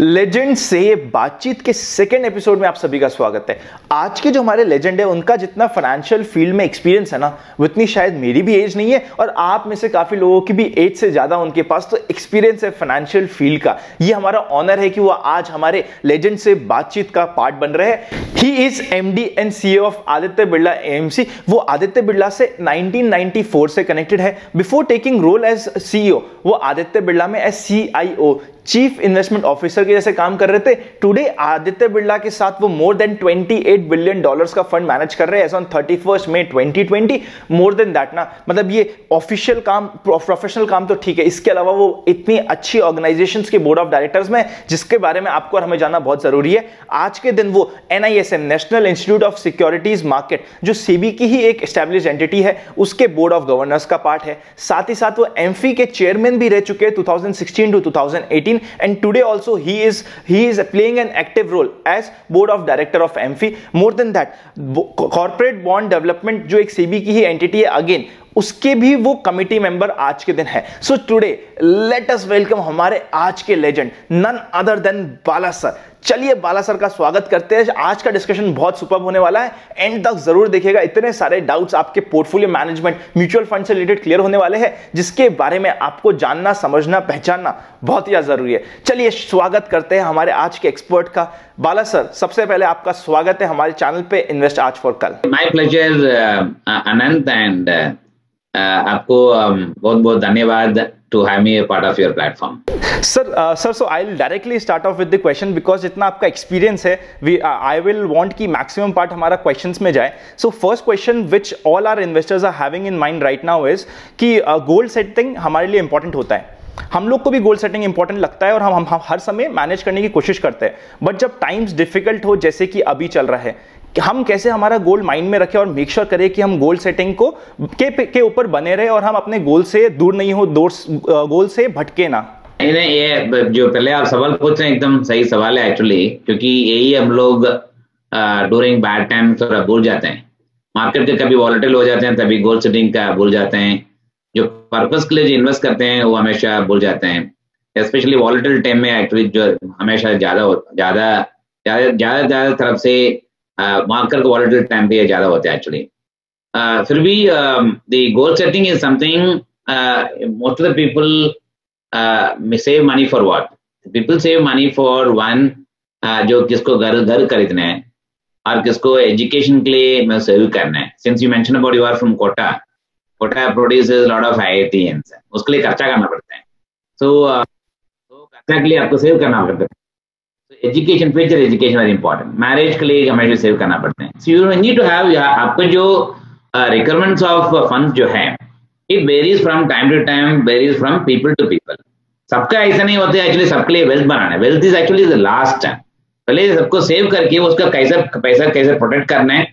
Legend से बातचीत के सेकेंड एपिसोड में आप सभी का स्वागत है। आज के जो हमारे लेजेंड है, उनका जितना फाइनेंशियल फ़ील्ड में एक्सपीरियंस है ना उतनी शायद मेरी भी एज नहीं है और आप में से काफ़ी लोगों की भी एज से ज़्यादा उनके पास तो एक्सपीरियंस है फाइनेंशियल फ़ील्ड का। ये हमारा ऑनर है कि वो आज हमारे लेजेंड से बातचीत का पार्ट बन रहे हैं। Is M D and C of Aditya Birla AMC वो आदित्य बिरला से 1994 से कनेक्टेड है। Before taking role as CEO वो आदित्य बिरला में as CIO chief investment officer के जैसे काम कर रहे थे। टुडे आदित्य बिरला के साथ वो मोर देन 28 बिलियन डॉलर्स का फंड मैनेज कर रहे हैं। On thirty first May 2020 more than that ना। मतलब ये ऑफिशियल काम प्रोफेशनल काम तो ठीक है। इसके अलावा वो इतनी अच्छी ऑर्गेनाइजेशन के बोर्ड ऑफ़ डायरेक्टर्स में जिसके बारे में आपको और हमें जानना बहुत ज़रूरी है। आज के दिन वो NISM national institute of securities market जो सीबी की ही एक स्टैब्लिश एंटिटी है, उसके बोर्ड ऑफ़ गवर्नर्स का पार्ट है। साथ ही साथ वो एमफी के चेयरमैन भी रह चुके हैं 2016 to 2018 and today also he is he is playing an active role as board of director of MFI more than that corporate bond development जो एक सेबी की ही एंटिटी है अगेन उसके भी वो कमिटी मेंबर आज के दिन है। So today let us welcome हमारे आज के legend none other than Bala sir चलिए बाला सर का स्वागत करते हैं। आज का डिस्कशन बहुत सुपर होने वाला है। एंड तक ज़रूर देखिएगा। इतने सारे डाउट्स आपके पोर्टफोलियो मैनेजमेंट म्यूचुअल फंड से रिलेटेड क्लियर होने वाले हैं, जिसके बारे में आपको जानना, समझना, पहचानना बहुत ही ज़रूरी है। चलिए स्वागत करते हैं हमारे आज के एक्सपर्ट का। बाला सर सबसे पहले आपका स्वागत है हमारे चैनल पे इन्वेस्ट आज फॉर कल। माई प्लेजर अनंत एंड आपको बहुत बहुत धन्यवाद to have me a part of your platform. Sir, uh, sir, so I'll directly start off with the question because जितना आपका experience है, we uh, I will want कि maximum part हमारा questions में जाए. So first question which all our investors are having in mind right now is कि uh, goal setting हमारे लिए important होता है. हम लोग को भी गोल सेटिंग इंपॉर्टेंट लगता है और हम, हम, हर समय मैनेज करने की कोशिश करते हैं बट जब टाइम्स डिफ़िकल्ट हो जैसे कि अभी चल रहा है हम कैसे हमारा गोल माइंड में रखें और मेक श्योर करें कि हम गोल सेटिंग को के के ऊपर बने रहे और हम अपने गोल से दूर नहीं हो दूर गोल से भटके ना। नहीं नहीं, ये जो पहले आप सवाल पूछ रहे हैं, एकदम सही सवाल है एक्चुअली क्योंकि यही हम लोग ड्यूरिंग बैड टाइम थोड़ा भूल जाते हैं। मार्केट के कभी वॉलेटिल हो जाते हैं, तभी गोल सेटिंग का भूल जाते हैं। जो पर्पज के लिए जो इन्वेस्ट करते हैं, वो हमेशा भूल जाते हैं। स्पेशली वॉलेटिल टाइम में एक्चुअली जो हमेशा ज़्यादा ज़्यादा ज़्यादा ज़्यादा तरफ़ से मार्कर वॉलेटिल टाइम पे ज़्यादा होते हैं एक्चुअली फिर भी the goal setting is something most of the people save money for what people save money for one जो किसको घर घर खरीदना है और किसको एजुकेशन के लिए मैं सेव करना है. Since you mention about you are from Kota Kota produces lot of I I IITians उसके लिए खर्चा करना पड़ता है. सो so, uh, तो खर्चा के लिए आपको सेव करना पड़ता है. Education future education very important marriage के लिए हमेशा सेव करना पड़ता है. So you need to have आपको जो रिक्वायरमेंट्स ऑफ़ फंड जो है it varies from time to time varies from people to people सबका ऐसा नहीं होता है एक्चुअली सबके लिए वेल्थ बनाना है. Wealth is actually the last पहले सबको सेव करके उसका कैसा, पैसा कैसे प्रोटेक्ट करना है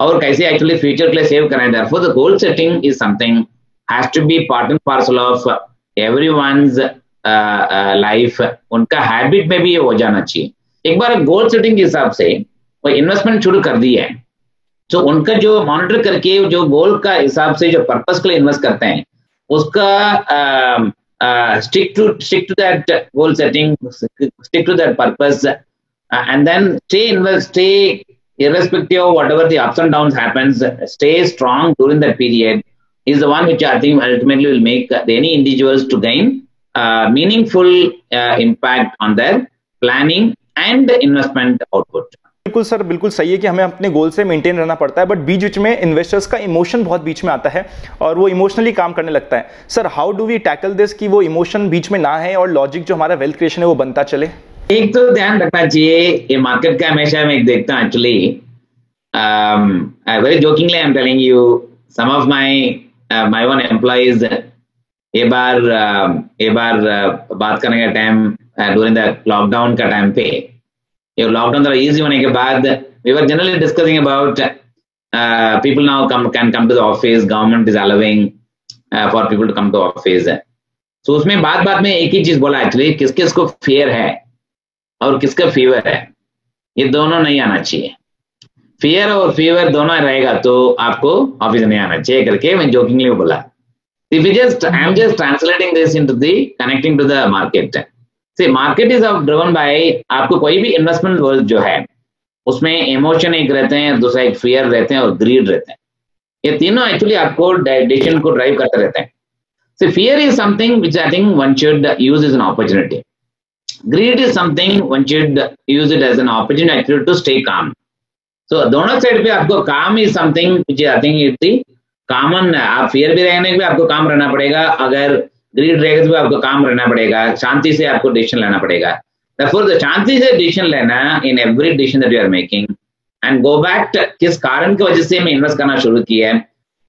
और कैसे एक्चुअली फ्यूचर के लिए सेव करना है. For the goal setting is something has to be part and parcel of every life उनका हैबिट में भी ये हो जाना चाहिए एक बार गोल सेटिंग के हिसाब से वो इन्वेस्टमेंट शुरू कर दी है तो उनका जो मॉनिटर करके जो गोल का हिसाब से जो पर्पस के लिए इन्वेस्ट करते हैं उसका stick to stick to that goal setting stick to that purpose and then stay invest stay irrespective of whatever the ups and downs happens stay strong during that period is the one which i think ultimately will make any individuals to gain uh, meaningful uh, impact on their planning and investment output. बिल्कुल sir बिल्कुल सही है कि हमें अपने गोल से maintain रहना पड़ता है बट बीच बीच में इन्वेस्टर्स का इमोशन बहुत बीच में आता है और वो इमोशनली काम करने लगता है। Sir how do we tackle this कि वो इमोशन बीच में ना है और लॉजिक जो हमारा वेल्थ क्रिएशन है वो बनता चले? एक तो ध्यान रखना चाहिए ये मार्केट का हमेशा मैं देखता हूँ actually very jokingly I am telling you some of my my one employees ये बार ये बार बात करने का टाइम ड्यूरिंग द लॉकडाउन का टाइम पे। ये लॉकडाउन थोड़ा इजी होने के बाद we were generally discussing about people now come can come to the office government is allowing for people to come to office so उसमें बात बात में एक ही चीज़ बोला एक्चुअली किस किस को फेयर है और किसका फीवर है? ये दोनों नहीं आना चाहिए। फियर और फीवर दोनों रहेगा तो आपको ऑफ़िस नहीं आना चाहिए करके मैं जोकिंगली बोला। If you just i'm just translating this into the connecting to the market से मार्केट इज़ ड्रिवन बाय आपको कोई भी इन्वेस्टमेंट वर्ल्ड जो है उसमें इमोशन एक रहते हैं दूसरा एक फियर रहते हैं और ग्रीड रहते हैं ये तीनों एक्चुअली आपको डिसीज़न को ड्राइव करते रहते हैं So fear is something which I think one should use as an opportunity. Greed is something one should use it as an opportunity actually to stay calm. So दोनों side पे आपको काम is something which I think it common आप fear भी रहने भी आपको काम रहना पड़ेगा। अगर ग्रीड रहेगा तो आपको काम रहना पड़ेगा। शांति से आपको डिसीज़न लेना पड़ेगा। Therefore, the शांति से डिसीज़न लेना in every decision that you are making and go back किस कारण की वजह से मैं इन्वेस्ट करना शुरू किया है?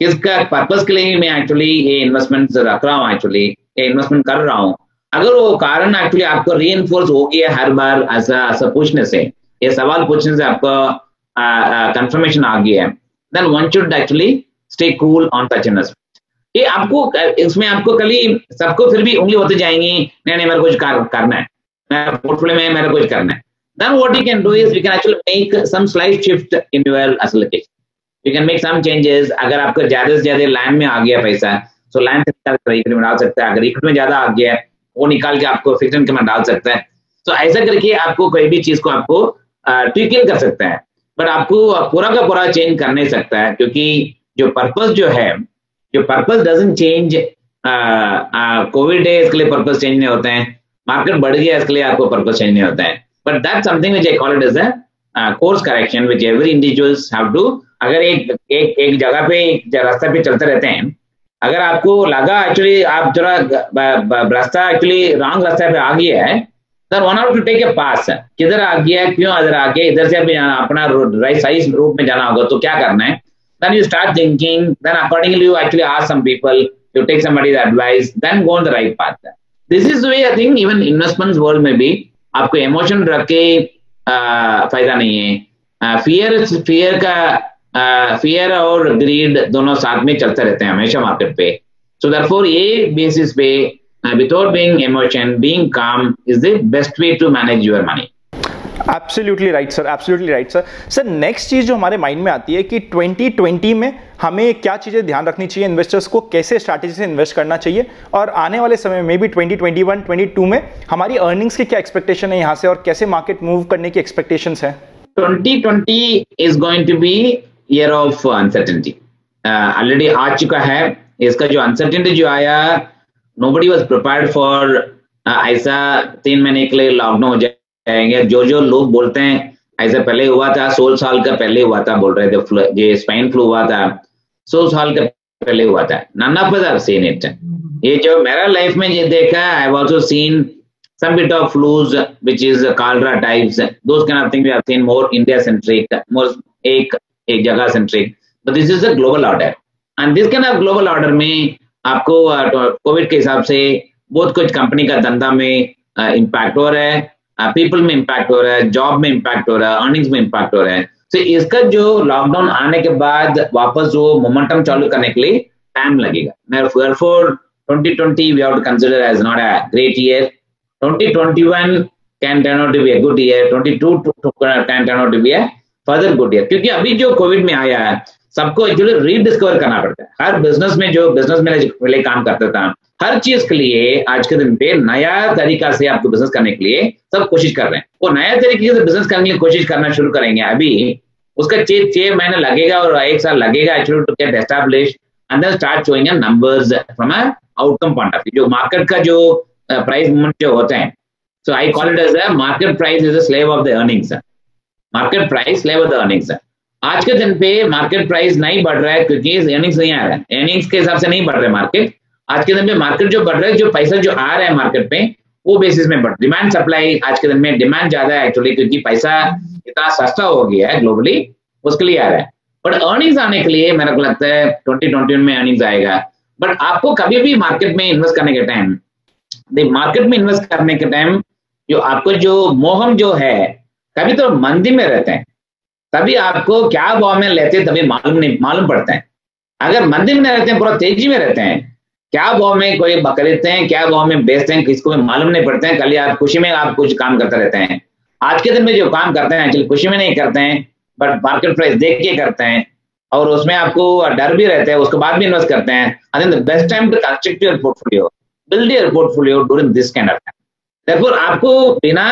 किसका पर्पज के लिए मैं एक्चुअली ये इन्वेस्टमेंट रख रहा हूँ एक्चुअली ये इन्वेस्टमेंट कर रहा हूँ। अगर वो कारण एक्चुअली आपको री हो गया हर बार ऐसा ऐसा पूछने से, ये सवाल पूछने से आपको कंफर्मेशन आ गया है। Then one should actually stay cool on investment ये आपको इसमें आपको कल ही सबको फिर भी उंगली होती जाएँगी नहीं नहीं मेरे कुछ कर, करना है। मेरा पोर्टफोलियो में मेरा कुछ करना है। Then what you can do is you can actually make some slight shift in your allocation you can make some changes अगर आपको ज़्यादा से ज़्यादा लैंड में आ गया पैसा तो लैंड इक्विटी में डाल सकता है। अगर इक्विटी में ज़्यादा आ गया वो निकाल के आपको फिक्स इनकम में डाल सकता है। तो ऐसा करके आपको कोई भी चीज़ को आपको ट्विकिंग कर सकता है। बट आपको पूरा का पूरा चेंज कर नहीं सकता है क्योंकि जो पर्पज जो है, जो पर्पज डजेंट चेंज कोविड है इसके लिए पर्पज चेंज नहीं होते हैं। मार्केट बढ़ गया, इसके लिए आपको पर्पज चेंज नहीं होता है। But that something which I call it is a course correction which every individuals have to अगर एक एक एक जगह पे, एक रास्ते पे चलते रहते हैं, अगर आपको लगा एक्चुअली आप जरा रास्ता एक्चुअली रॉन्ग रास्ते पे आ गया है sir one out to take a pass किधर आ गया, क्यों इधर आ गया, इधर से अपना राइट सही रूट में जाना होगा तो क्या करना है? Then you start thinking then accordingly you actually ask some people you take somebody's advice then go on the right path this is the way i think even investments world में भी आपको इमोशन रख के फ़ायदा नहीं है fear fear का fear और ग्रीड दोनों साथ में चलते रहते हैं हमेशा मार्केट पे सो दरफोर ये बेसिस पे without being emotion being calm is the best way to manage your money absolutely right sir absolutely right sir sir next चीज़ जो हमारे माइंड में आती है कि 2020 में हमें क्या चीज़ें ध्यान रखनी चाहिए इन्वेस्टर्स को कैसे स्ट्रैटेजी से इन्वेस्ट करना चाहिए और आने वाले समय में भी 2021 22 में हमारी अर्निंग्स की क्या एक्सपेक्टेशन है यहाँ से और कैसे मार्केट मूव करने की एक्सपेक्टेशंस है? 2020 is going to be year of uncertainty already आ चुका है। इसका जो अनसर्टेनिटी जो आया nobody was prepared for ऐसा तीन महीने के लिए लॉकडाउन हो जाएँगे जो जो लोग बोलते हैं ऐसा पहले हुआ था सोलह साल का पहले हुआ था बोल रहे थे ये स्पाइन फ्लू हुआ था सोलह साल का पहले हुआ था। None of us seen it ये जो मेरा लाइफ में ये देखा I have also seen some bit of flus which is cholera types those kind of things we have seen more india centric more एक एक जगह centric but this is a global order and this can global order में आपको Covid uh, के हिसाब से बहुत कुछ कंपनी का धंधा में इम्पैक्ट uh, हो रहा है। पीपल में इम्पैक्ट हो रहा है जॉब में इम्पैक्ट हो रहा है अर्निंग्स में इम्पैक्ट हो रहा है. तो इसका जो लॉकडाउन आने के बाद वापस वो मोमेंटम चालू करने के लिए टाइम लगेगा. Therefore 2020 we have to consider as not a great year. 2021 can turn out to be a good year. 22 can turn out to be a further good year क्योंकि अभी जो कोविड में आया है सबको एक्चुअली रीडिस्कवर करना पड़ता है। हर बिज़नेस में जो बिज़नेस में पहले काम करता था, हर चीज़ के लिए आज के दिन पे नया तरीका से आपको बिज़नेस करने के लिए सब कोशिश कर रहे हैं। वो नया तरीके से बिज़नेस करने की कोशिश करना शुरू करेंगे अभी, उसका छह छह महीने लगेगा और एक साल लगेगा actually to get establish then start showing numbers from a outcome point of view जो मार्केट का जो प्राइस मूवमेंट जो होते हैं so I call it as market price is a slave of the earnings market price slave of the earnings आज के दिन पे मार्केट प्राइस नहीं बढ़ रहा है, क्योंकि अर्निंग्स नहीं आ रहा है। अर्निंग्स के हिसाब से नहीं बढ़ रहा मार्केट आज के दिन पे मार्केट जो बढ़ रहा है, जो पैसा जो आ रहा है मार्केट पे, वो बेसिस में बढ़ डिमांड सप्लाई आज के दिन में डिमांड ज़्यादा है एक्चुअली क्योंकि पैसा इतना सस्ता हो गया है ग्लोबली उसके लिए आ रहा है। बट अर्निंग्स आने के लिए मेरे को लगता है ट्वेंटी ट्वेंटी में अर्निंग्स आएगा। बट आपको कभी भी मार्केट में इन्वेस्ट करने के टाइम मार्केट में इन्वेस्ट करने के टाइम जो आपको जो मोहम जो है, कभी तो मंदी में रहते हैं। तभी आपको क्या भाव में लेते हैं, तभी मालूम नहीं, मालूम पड़ता है। अगर मंदिर में रहते हैं, पूरा तेज़ी में रहते हैं, क्या भाव में कोई खरीदते हैं, क्या भाव में बेचते हैं, किसको भी मालूम नहीं पड़ते हैं, कल आप खुशी में आप कुछ काम करते रहते हैं। आज के दिन में जो काम करते हैं एक्चुअली खुशी में नहीं करते हैं बट मार्केट प्राइस देख के करते हैं, और उसमें आपको डर भी रहता है, उसके बाद भी इन्वेस्ट करते हैं best time to construct your portfolio build your portfolio during this time आपको बिना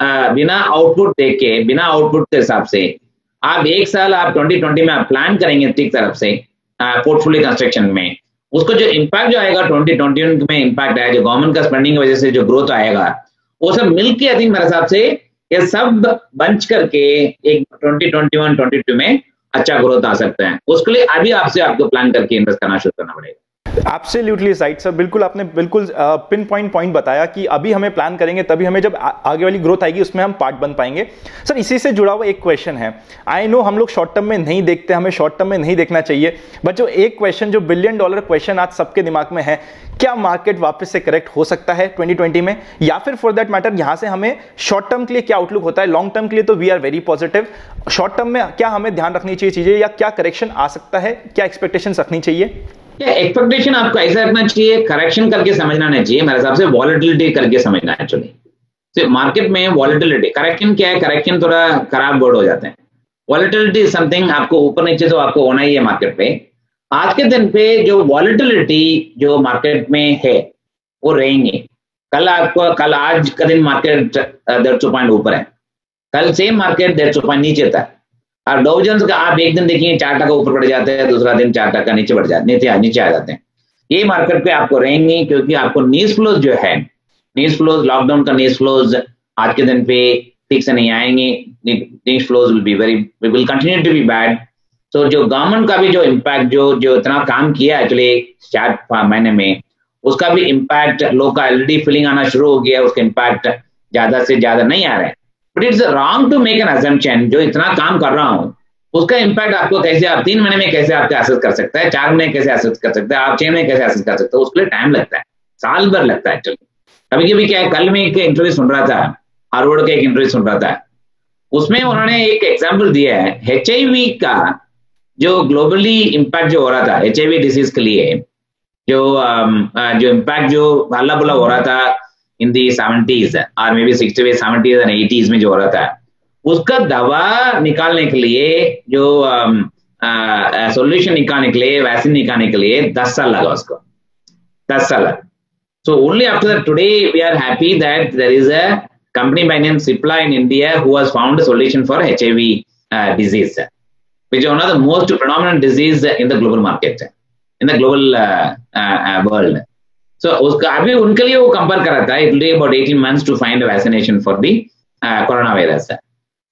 बिना आउटपुट देख के बिना आउटपुट के हिसाब से, आप एक साल आप 2020 में आप प्लान करेंगे ठीक तरफ़ से पोर्टफोलियो कंस्ट्रक्शन में। उसको जो इम्पैक्ट जो आएगा 2021 में इम्पैक्ट आया, जो गवर्नमेंट का स्पेंडिंग की वजह से जो ग्रोथ आएगा, वो सब मिलके आई थिंक मेरे हिसाब से ये सब बंच करके एक 2021 22 में अच्छा ग्रोथ आ सकता है। उसके लिए अभी आपसे आपको प्लान करके इन्वेस्ट करना शुरू करना पड़ेगा। एब्सोल्युटली राइट सर बिल्कुल आपने बिल्कुल पिन पॉइंट पॉइंट बताया कि अभी हमें प्लान करेंगे, तभी हमें जब आगे वाली ग्रोथ आएगी, उसमें हम पार्ट बन पाएँगे। सर इसी से जुड़ा हुआ एक क्वेश्चन है। आई नो हम लोग शॉर्ट टर्म में नहीं देखते, हमें शॉर्ट टर्म में नहीं देखना चाहिए बट जो एक क्वेश्चन जो बिलियन डॉलर क्वेश्चन आज सबके दिमाग में है, क्या मार्केट वापस से करेक्ट हो सकता है 2020 में? या फिर फॉर दैट मैटर यहाँ से हमें शॉर्ट टर्म के लिए क्या आउटलुक होता है? लॉन्ग टर्म के लिए तो we are very positive short term में क्या हमें ध्यान रखनी चाहिए चीज़ें, या क्या करेक्शन आ सकता है? क्या एक्सपेक्टेशन रखनी चाहिए? एक्सपेक्टेशन आपको ऐसा रखना चाहिए करेक्शन करके समझना नहीं चाहिए, मेरे हिसाब से वॉलिटिलिटी करके समझना एक्चुअली मार्केट में वॉलिटिलिटी करेक्शन क्या है? करेक्शन थोड़ा खराब वर्ड हो जाते हैं. वॉलिटिलिटी समथिंग आपको ऊपर नीचे तो आपको होना ही है मार्केट पे. आज के दिन पे जो वॉलिटिलिटी जो मार्केट में है, वो रहेंगे. कल आपको, कल आज का दिन मार्केट डेढ़ सौ पॉइंट ऊपर है. कल सेम मार्केट डेढ़ सौ पॉइंट नीचे था. और डोजन का आप एक दिन देखिए, चार टका ऊपर बढ़ जाते हैं, दूसरा दिन चार टका नीचे बढ़ जाते नीचे नीचे आ जाते हैं। ये मार्केट पे आपको रहेंगे, क्योंकि आपको न्यूज़ फ्लोज जो है न्यूज़ फ्लोज लॉकडाउन का न्यूज़ फ्लोज आज के दिन पे ठीक से नहीं आएँगे। News flows will be very will continue to be bad तो जो गवर्नमेंट का भी जो इम्पैक्ट जो जो इतना काम किया एक्चुअली चार महीने में, उसका भी इम्पैक्ट लोग का ऑलरेडी फीलिंग आना शुरू हो गया, उसका इम्पैक्ट ज़्यादा से ज़्यादा नहीं आ रहा है। But it's wrong to make an assumption जो इतना काम कर रहा हूँ, उसका इम्पैक्ट आपको कैसे आप तीन महीने में कैसे आपका एसेस कर सकता है, चार महीने कैसे एसेस कर सकता है, आप छह महीने कैसे एसेस कर सकते हो, उसके लिए टाइम लगता है, साल भर लगता है एक्चुअली कभी कभी क्या है, कल में एक इंटरव्यू सुन रहा था हार्वर्ड का एक इंटरव्यू सुन रहा था। उसमें उन्होंने एक एग्ज़ाम्पल दिया है एच का जो ग्लोबली इम्पैक्ट जो हो रहा था एच डिसीज के लिए, जो जो इम्पैक्ट जो हल्ला बुला हो रहा था इन दी सेवेंटीज और maybe sixty seventies and eighties में जो हो रहा था। उसका दवा निकालने के लिए जो um, uh, uh, सॉल्यूशन निकालने के लिए वैक्सीन निकालने के लिए दस साल लगा उसको। दस साल। So only after today we are happy that there is a company by name Cipla in India who has found solution for H disease which on the most prominent disease in the global market in the global world so उसका अभी उनके लिए वो compare करा था it take about 18 months to find vaccination for the coronavirus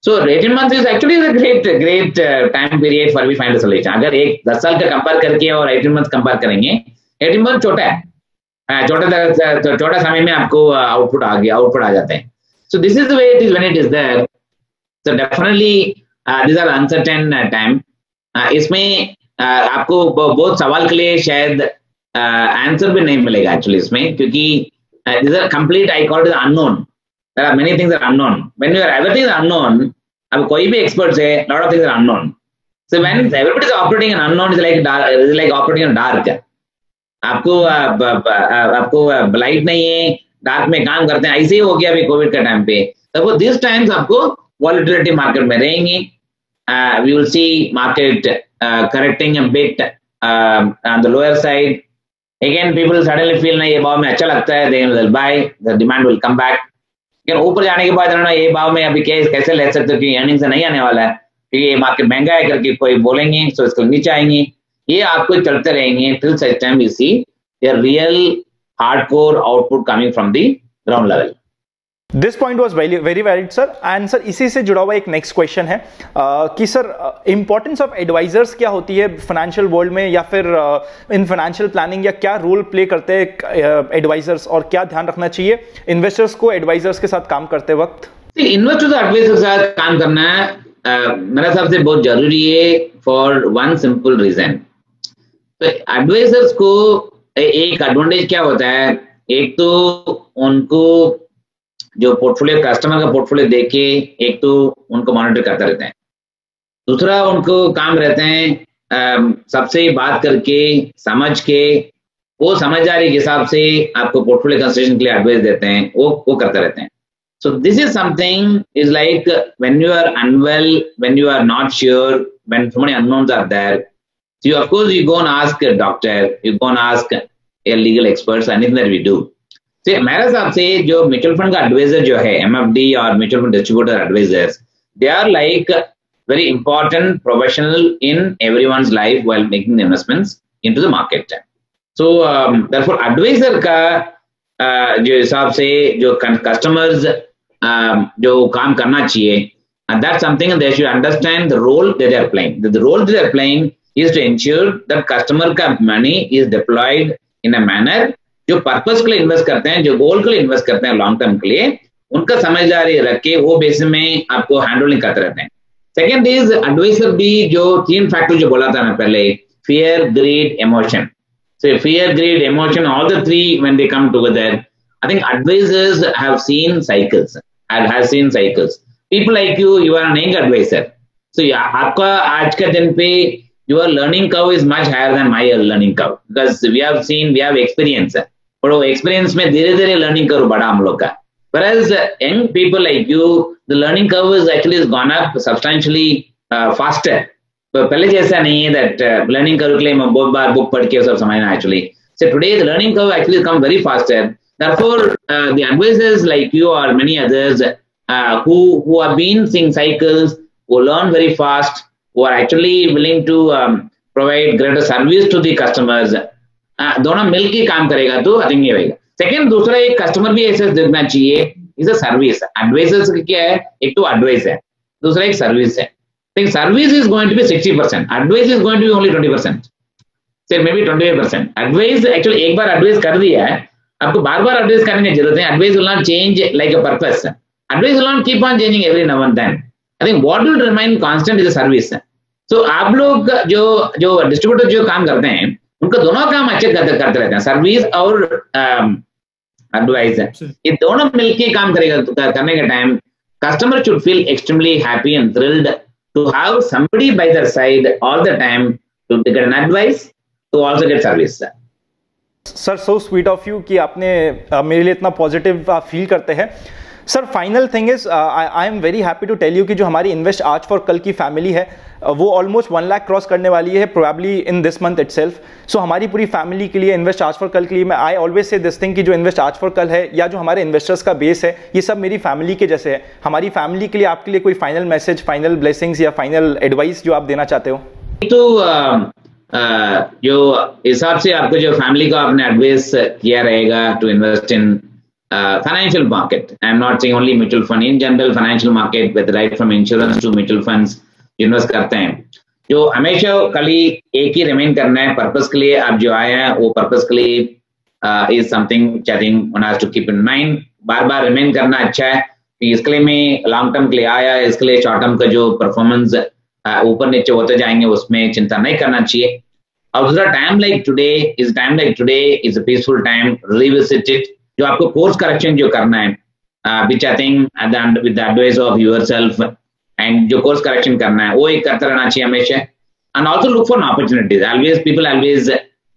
so 18 months is actually great great time period for we find solution अगर एक 10 साल का कंपेयर करके और 18 मंथ्स कंपेयर करेंगे 18 मंथ छोटा है। छोटा छोटा समय में आपको आउटपुट आ गया आउटपुट आ जाते हैं। So this is the way it is when it is there so definitely this are uncertain time इसमें uh, आपको बहुत सवाल के लिए शायद आंसर भी नहीं मिलेगा एक्चुअली इसमें क्योंकि complete I call it unknown there are many things are unknown when you are everything is unknown अब कोई भी एक्सपर्ट है lot of things are unknown so when everybody is operating in unknown is like is like operating in dark आपको आपको light नहीं है dark में काम करते हैं ऐसे ही हो गया अभी कोविड का टाइम पे. तो दिस टाइम्स आपको वॉलिटिलिटी मार्केट में रहेंगे. We will see market correcting a bit on the lower side again, people suddenly feel, ना, ये भाव में अच्छा लगता है, they will buy, the demand will come back. लेकिन ऊपर जाने के बाद ना ये भाव में अभी कैसे कैसे ले सकते हो कि अर्निंग से नहीं आने वाला है? क्योंकि ये मार्केट महँगा है, करके कोई बोलेंगे तो इसको नीचे आएँगे। ये आपको चलते रहेंगे till such time you see real hardcore output coming from the ground level this point was very valid sir and sir इसी से जुड़ा हुआ एक नेक्स्ट क्वेश्चन है। uh, कि सर इंपॉर्टेंस ऑफ़ एडवाइजर्स क्या होती है फाइनेंशियल वर्ल्ड में या फिर इन फाइनेंशियल प्लानिंग या क्या रोल प्ले करते हैं एडवाइजर्स और क्या ध्यान रखना चाहिए इन्वेस्टर्स को एडवाइजर्स के साथ काम करते वक्त? इन्वेस्टर्स एडवाइजर के साथ काम करना मेरे हिसाब से बहुत ज़रूरी है for one simple reason advisors को एक एडवांटेज क्या होता है? एक तो उनको जो पोर्टफोलियो कस्टमर का पोर्टफोलियो देख के एक तो उनको मॉनिटर करते रहते हैं। दूसरा, उनको काम रहते हैं सबसे बात करके, समझ के, वो समझदारी के हिसाब से आपको पोर्टफोलियो कंस्ट्रक्शन के लिए एडवाइस देते हैं, वो वो करते रहते हैं। So this is something is like when you are unwell when you are not sure when so many unknowns are there you of you go ask doctor you go ask legal expert anything do से मेरे हिसाब से जो mutual fund का adviser जो है MFD और mutual fund distributor advisors they are like very important professional in everyone's life while making investments into the market. So um, therefore advisor का uh, जो हिसाब से जो customers um, जो काम करना चाहिए and that's something they should understand the role that they are playing. The, the role that they are playing is to ensure that customer का money is deployed in a manner जो purpose के लिए invest करते हैं, जो गोल के लिए invest करते हैं लॉन्ग टर्म के लिए, उनका समझदारी रख के वो बेस में आपको हैंडलिंग करते रहते हैं। सेकेंड इज़ एडवाइसर भी जो तीन फैक्टर जो बोला था मैं पहले fear greed emotion so fear greed emotion all the three when they come together I think advisors seen cycles have seen cycles people like you you are young advisor so आपका आज का दिन पे your learning curve is much higher than my learning curve because we have seen we have experience है और वो experience में धीरे धीरे लर्निंग कर्व बढ़ा हम लोग का whereas young people like you the learning curve is actually has gone up substantially uh, faster तो पहले जैसा नहीं है दैट लर्निंग कर्व के लिए मैं बहुत बार बुक पढ़ के सब समझना actually so today the learning curve actually come very faster therefore uh, the advisors like you or many others uh, who who have been seeing cycles who learn very fast who are actually willing to um, provide greater service to the customers हाँ, दोनों मिलकर काम करेगा तो अधिक ही रहेगा। Second दूसरा, एक कस्टमर भी ऐसे देखना चाहिए। इज़ अ सर्विस एडवाइजर्स क्या है? एक तो एडवाइस है। दूसरा, एक सर्विस है। Service is going to be sixty percent advice is going to be only twenty percent sir maybe twenty five percent advice actually एक बार एडवाइस कर दिया है। आपको बार बार एडवाइस करने की ज़रूरत है advice will not change like a purpose advice will not keep on changing every now and then I think what will remind constant is a service so आप लोग जो जो डिस्ट्रीब्यूटर जो काम करते हैं उनका दोनों काम अच्छे करते करते रहते हैं। सर्विस और एडवाइस ये दोनों मिलके काम करेगा करने के time customer should feel extremely happy and thrilled to have somebody by their side all the time to get an advice to also get service sir so sweet of you कि आपने uh, मेरे लिए इतना positive feel करते हैं। Sir final thing is I am very happy to tell you कि जो हमारी इन्वेस्ट आज फॉर कल की फैमिली है uh, वो ऑलमोस्ट वन लाख क्रॉस करने वाली है probably in this month it so हमारी पूरी फैमिली के लिए इन्वेस्ट आज फॉर कल के लिए मैं I always say this thing कि जो इन्वेस्ट आज फॉर कल है या जो हमारे इन्वेस्टर्स का बेस है ये सब मेरी फैमिली के जैसे है। हमारी फैमिली के लिए आपके लिए कोई फाइनल मैसेज फाइनल ब्लेसिंग्स या फाइनल एडवाइस जो आप देना चाहते हो? तो uh, uh, जो हिसाब से आपको जो फैमिली को आपने एडवाइस किया रहेगा to invest in uh, financial market. I'm not saying only mutual fund. In general, financial market, with right from insurance to mutual funds, invest करते हैं जो हमेशा कली एक ही रिमेन करना है पर्पस के लिए आप जो आए हैं वो पर्पस के लिए is something I think one has to keep in mind बार बार रिमेन करना अच्छा है इसके लिए मैं लॉन्ग टर्म के लिए आया इसके लिए शॉर्ट टर्म का जो परफॉर्मेंस ऊपर नीचे होते जाएँगे उसमें चिंता नहीं करना चाहिए और दूसरा time like today is time like today is a peaceful time revisit it जो आपको कोर्स करेक्शन जो करना है which I think with advice of yourself and जो कोर्स करेक्शन करना है वो एक करते रहना चाहिए हमेशा। And also look for opportunities always people always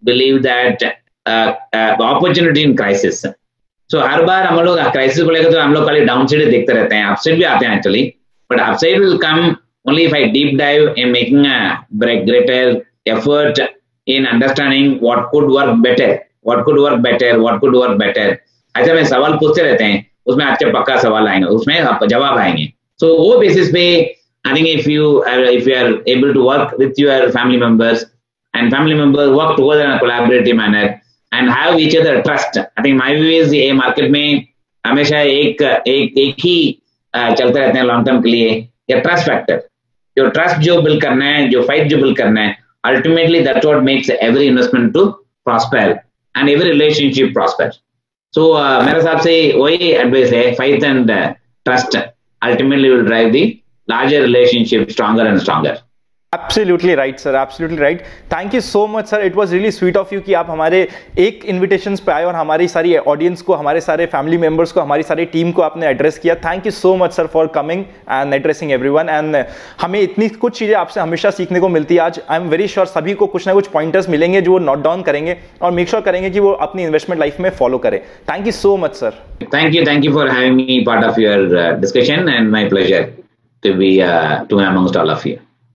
believe that opportunity in crisis so हर बार हम लोग क्राइसिस को लेकर तो हम लोग खाली डाउन साइड देखते रहते हैं। अपसाइड भी आते हैं actually but upside will come only if I deep dive in making a greater effort in understanding what could work better, what could work better, what could work better. अच्छा में सवाल पूछते रहते हैं उसमें आपके पक्का सवाल आएँगे उसमें जवाब आएँगे। सो so, वो बेसिस पे I think if you if you are able to work with your family members and family members work together in collaborative manner and have each other trust I think my view is ये market में हमेशा एक एक एक ही चलते रहते हैं long term के लिए। या ट्रस्ट फैक्टर जो ट्रस्ट जो बिल्ड करना है जो फाइट जो बिल्ड करना है ultimately that what makes every investment to prosper and every relationship prosper So uh, मेरे हिसाब से वही एडवाइस है faith and uh, trust ultimately will drive the larger relationship stronger and stronger. Absolutely right sir absolutely right thank you so much sir it was really sweet of you कि आप हमारे एक invitation पे आए और हमारी सारी ऑडियंस को, हमारे सारे फैमिली मेंबर्स को, हमारी सारी टीम को आपने एड्रेस किया। Thank you so much sir for coming and addressing one and हमें इतनी कुछ चीज़ें आपसे हमेशा सीखने को मिलती है आज। आई एम वेरी श्योर सभी को कुछ ना कुछ पॉइंटर्स मिलेंगे जो नोट डाउन करेंगे और मेक श्योर sure करेंगे कि वो अपनी इन्वेस्टमेंट लाइफ में फॉलो करें। Thank you so much sir thank you thank you for having me part of your discussion and my pleasure to be to amongst all of you